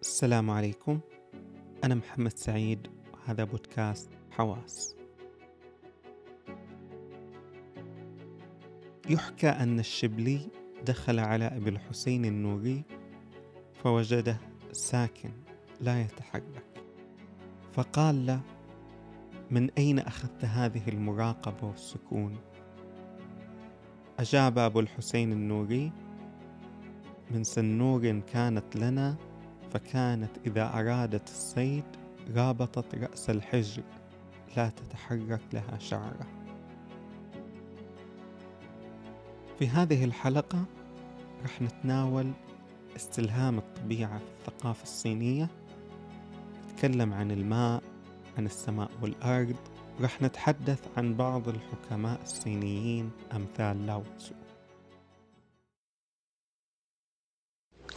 السلام عليكم. أنا محمد سعيد وهذا بودكاست حواس. يحكى أن الشبلي دخل على أبي الحسين النوري فوجده ساكن لا يتحرك. فقال له من أين أخذت هذه المراقبة والسكون؟ أجاب أبو الحسين النوري من سنور كانت لنا فكانت إذا أرادت الصيد رابطت رأس الحجر لا تتحرك لها شعرة. في هذه الحلقة رح نتناول استلهام الطبيعة في الثقافة الصينية نتكلم عن الماء عن السماء والأرض رح نتحدث عن بعض الحكماء الصينيين أمثال لاو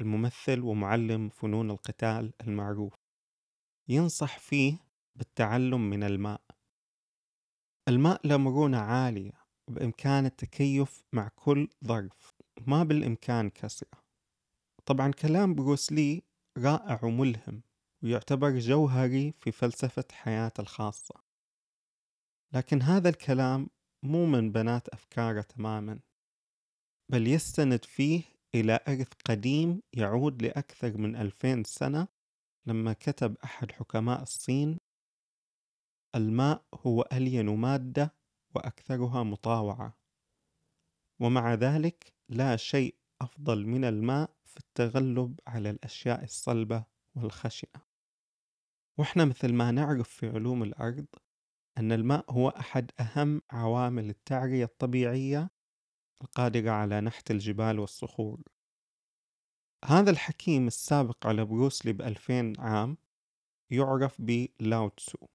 الممثل ومعلم فنون القتال المعروف. ينصح فيه بالتعلم من الماء. الماء له مرونة عالية بإمكان التكيف مع كل ظرف ما بالإمكان كسره طبعا كلام بروس لي رائع وملهم ويعتبر جوهري في فلسفة حياته الخاصة. لكن هذا الكلام مو من بنات أفكاره تماما بل يستند فيه إلى إرث قديم يعود لأكثر من ألفين سنة لما كتب أحد حكماء الصين الماء هو ألين مادة وأكثرها مطاوعة. ومع ذلك لا شيء أفضل من الماء في التغلب على الأشياء الصلبة والخشنة. وإحنا مثل ما نعرف في علوم الأرض أن الماء هو أحد أهم عوامل التعرية الطبيعية القادرة على نحت الجبال والصخور. هذا الحكيم السابق على بروسلي بألفين عام يعرف بلاوتسو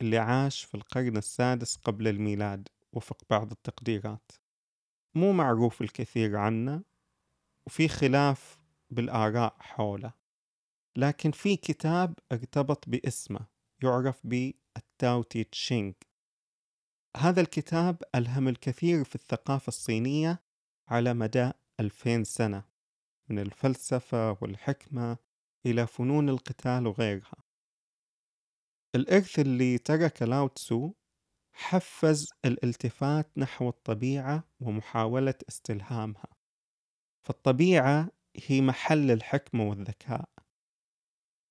اللي عاش في القرن السادس قبل الميلاد وفق بعض التقديرات. مو معروف الكثير عنه وفي خلاف بالآراء حوله لكن في كتاب ارتبط باسمه يعرف بالتاو تي تشينغ. هذا الكتاب ألهم الكثير في الثقافة الصينية على مدى ألفين سنة. من الفلسفة والحكمة إلى فنون القتال وغيرها. الإرث اللي ترك لاوتسو حفز الالتفات نحو الطبيعة ومحاولة استلهامها. فالطبيعة هي محل الحكمة والذكاء.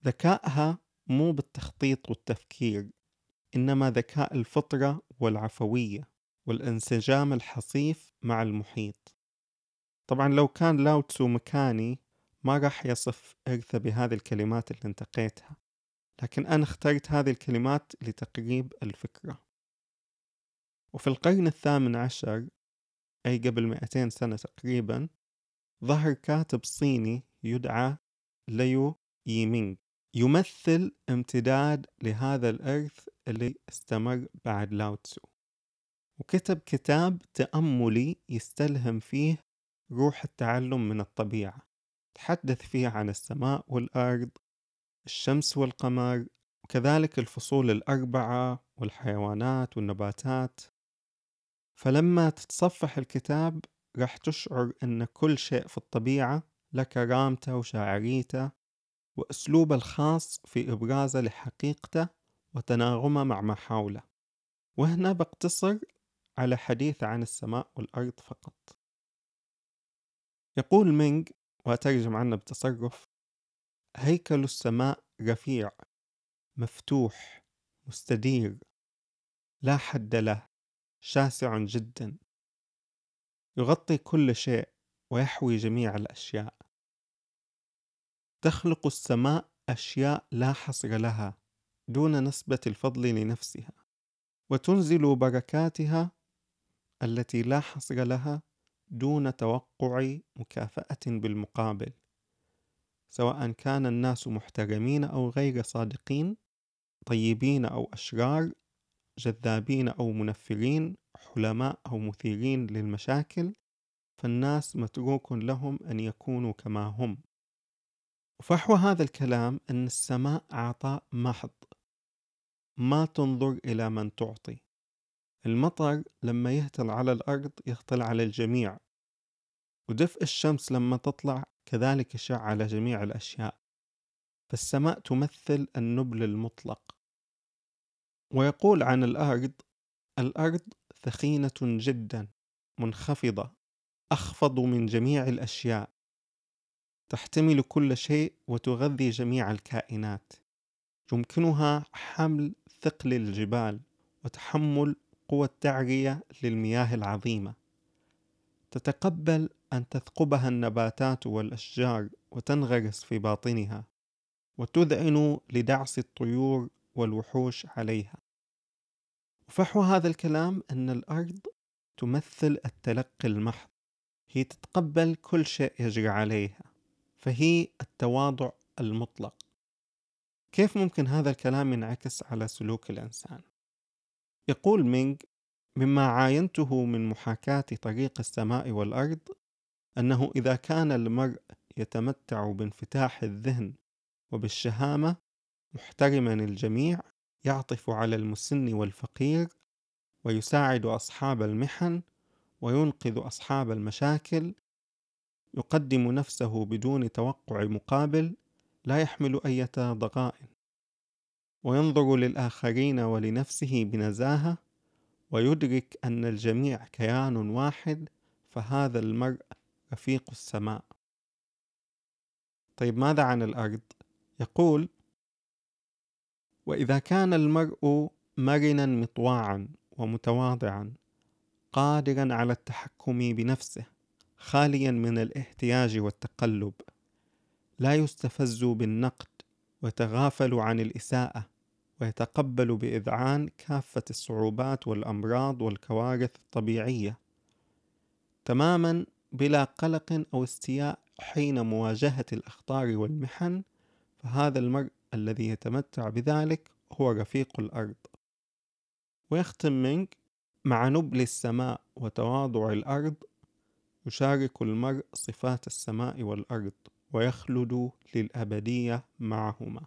ذكائها مو بالتخطيط والتفكير إنما ذكاء الفطرة والعفوية والانسجام الحصيف مع المحيط. طبعا لو كان لاوتسو مكاني ما راح يصف إرثه بهذه الكلمات اللي انتقيتها. لكن أنا اخترت هذه الكلمات لتقريب الفكرة. وفي القرن الثامن عشر أي قبل 200 سنة تقريبا ظهر كاتب صيني يدعى ليو ييمينغ. يمثل امتداد لهذا الإرث اللي استمر بعد لاوتسو. وكتب كتاب تأملي يستلهم فيه روح التعلم من الطبيعة. تحدث فيه عن السماء والأرض الشمس والقمر وكذلك الفصول الأربعة والحيوانات والنباتات. فلما تتصفح الكتاب راح تشعر أن كل شيء في الطبيعة له كرامته وشاعريته وأسلوبه الخاص في إبرازه لحقيقته وتناغمه مع ما حوله. وهنا بقتصر على حديث عن السماء والأرض فقط. يقول مينغ وأترجم عنه بتصرف هيكل السماء رفيع مفتوح مستدير لا حد له شاسع جدا. يغطي كل شيء ويحوي جميع الأشياء. تخلق السماء أشياء لا حصر لها دون نسبة الفضل لنفسها. وتنزل بركاتها التي لا حصر لها دون توقع مكافأة بالمقابل سواء كان الناس محترمين أو غير صادقين طيبين أو أشرار جذابين أو منفرين حلماء أو مثيرين للمشاكل فالناس متروك لهم أن يكونوا كما هم. وفحوى هذا الكلام أن السماء عطاء محض. ما تنظر إلى من تعطي. المطر لما يهطل على الأرض يهطل على الجميع ودفء الشمس لما تطلع كذلك يشع على جميع الأشياء فالسماء تمثل النبل المطلق. ويقول عن الأرض الأرض ثخينة جدا منخفضة أخفض من جميع الأشياء تحتمل كل شيء وتغذي جميع الكائنات. يمكنها حمل ثقل الجبال وتحمل قوى التعرية للمياه العظيمة. تتقبل أن تثقبها النباتات والأشجار وتنغرس في باطنها وتذعن لدعس الطيور والوحوش عليها. وفحوى هذا الكلام أن الأرض تمثل التلقي المحض. هي تتقبل كل شيء يجري عليها فهي التواضع المطلق. كيف ممكن هذا الكلام ينعكس على سلوك الإنسان؟ يقول مينغ مما عاينته من محاكاة طريق السماء والأرض أنه إذا كان المرء يتمتع بانفتاح الذهن وبالشهامة محترما الجميع يعطف على المسن والفقير ويساعد أصحاب المحن وينقذ أصحاب المشاكل يقدم نفسه بدون توقع مقابل لا يحمل أية ضغائن. وينظر للآخرين ولنفسه بنزاهة ويدرك أن الجميع كيان واحد فهذا المرء رفيق السماء طيب ماذا عن الأرض؟ يقول وإذا كان المرء مرنا مطواعا ومتواضعا قادرا على التحكم بنفسه خاليا من الاحتياج والتقلب لا يستفز بالنقد ويتغافل عن الإساءة ويتقبل بإذعان كافة الصعوبات والأمراض والكوارث الطبيعية تماما بلا قلق أو استياء حين مواجهة الأخطار والمحن فهذا المرء الذي يتمتع بذلك هو رفيق الأرض. ويختم مينغ مع نبل السماء وتواضع الأرض يشارك المرء صفات السماء والأرض ويخلد للأبدية معهما.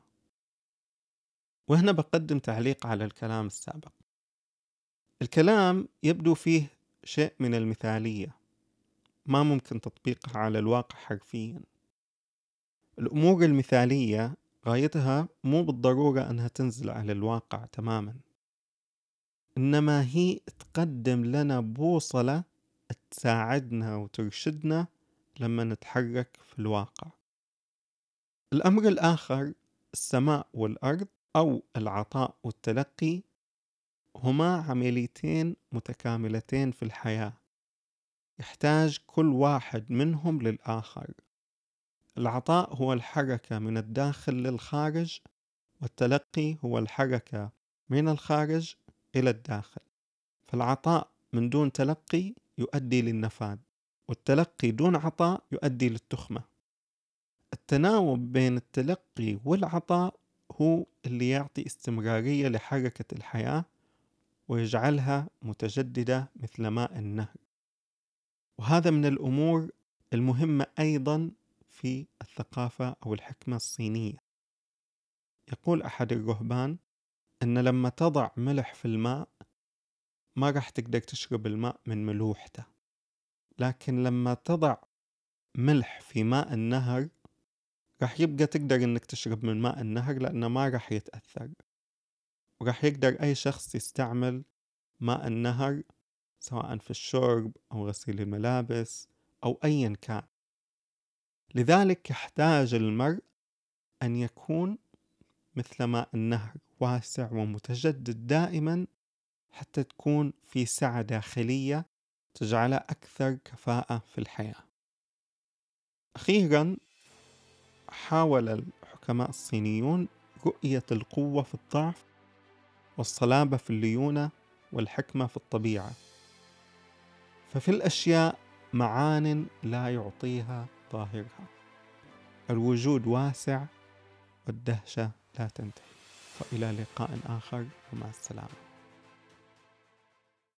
وهنا بقدم تعليق على الكلام السابق. الكلام يبدو فيه شيء من المثالية. ما ممكن تطبيقها على الواقع حرفيا. الأمور المثالية غايتها مو بالضرورة أنها تنزل على الواقع تماما. إنما هي تقدم لنا بوصلة تساعدنا وترشدنا لما نتحرك في الواقع. الأمر الآخر السماء والأرض أو العطاء والتلقي هما عمليتين متكاملتين في الحياة. يحتاج كل واحد منهم للآخر. العطاء هو الحركة من الداخل للخارج والتلقي هو الحركة من الخارج إلى الداخل. فالعطاء من دون تلقي يؤدي للنفاذ والتلقي دون عطاء يؤدي للتخمة. التناوب بين التلقي والعطاء هو اللي يعطي استمرارية لحركة الحياة ويجعلها متجددة مثل ماء النهر. وهذا من الأمور المهمة أيضا في الثقافة أو الحكمة الصينية. يقول أحد الرهبان أن لما تضع ملح في الماء ما راح تقدر تشرب الماء من ملوحته. لكن لما تضع ملح في ماء النهر راح يبقى تقدر إنك تشرب من ماء النهر لأنه ما راح يتأثر وراح يقدر أي شخص يستعمل ماء النهر سواء في الشرب أو غسيل الملابس أو ايا كان لذلك يحتاج المرء أن يكون مثل ماء النهر واسع ومتجدد دائما حتى تكون في سعة داخلية تجعلها أكثر كفاءة في الحياة. أخيرا حاول الحكماء الصينيون رؤية القوة في الضعف والصلابة في الليونة والحكمة في الطبيعة. ففي الأشياء معان لا يعطيها ظاهرها. الوجود واسع والدهشة لا تنتهي وإلى لقاء آخر ومع السلامة